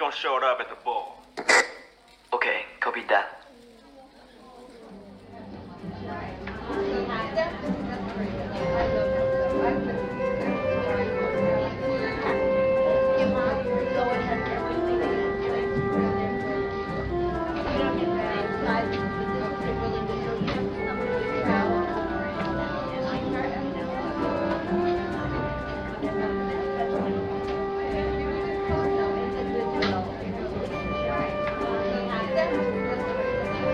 gonna show it up at the ball. Okay, copy that.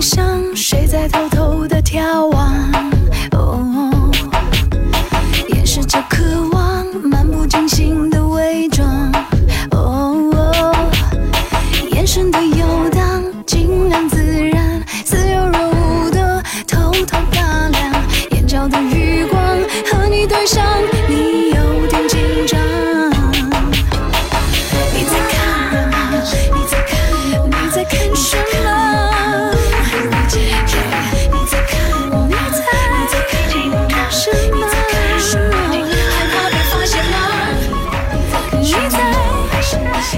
想谁在偷偷的眺望？哦，掩饰着渴望，漫不经心的伪装。哦，哦，眼神的游荡，竟然自然，自由如的偷偷打量，眼角的余光和你对上。你在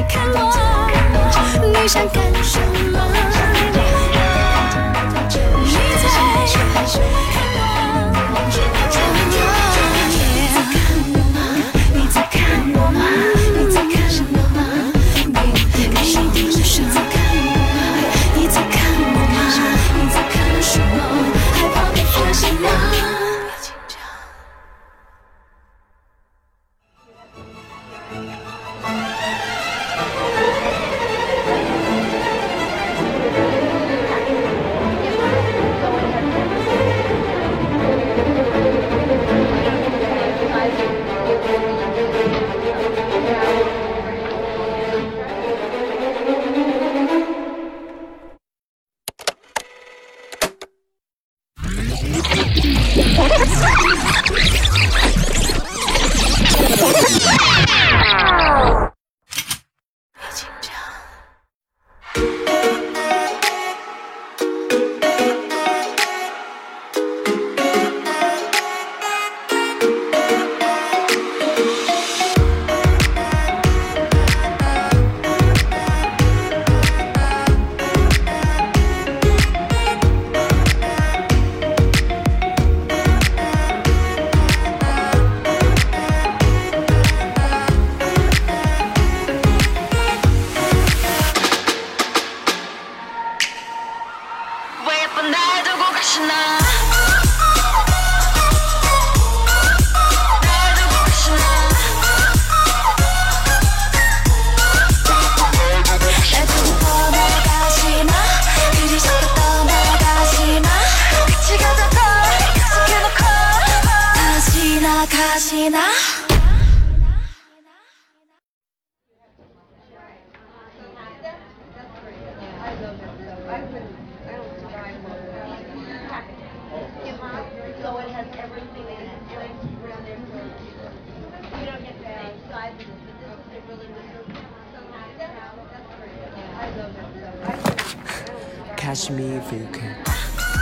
看我，你想看。Yeah! Catch me if you can.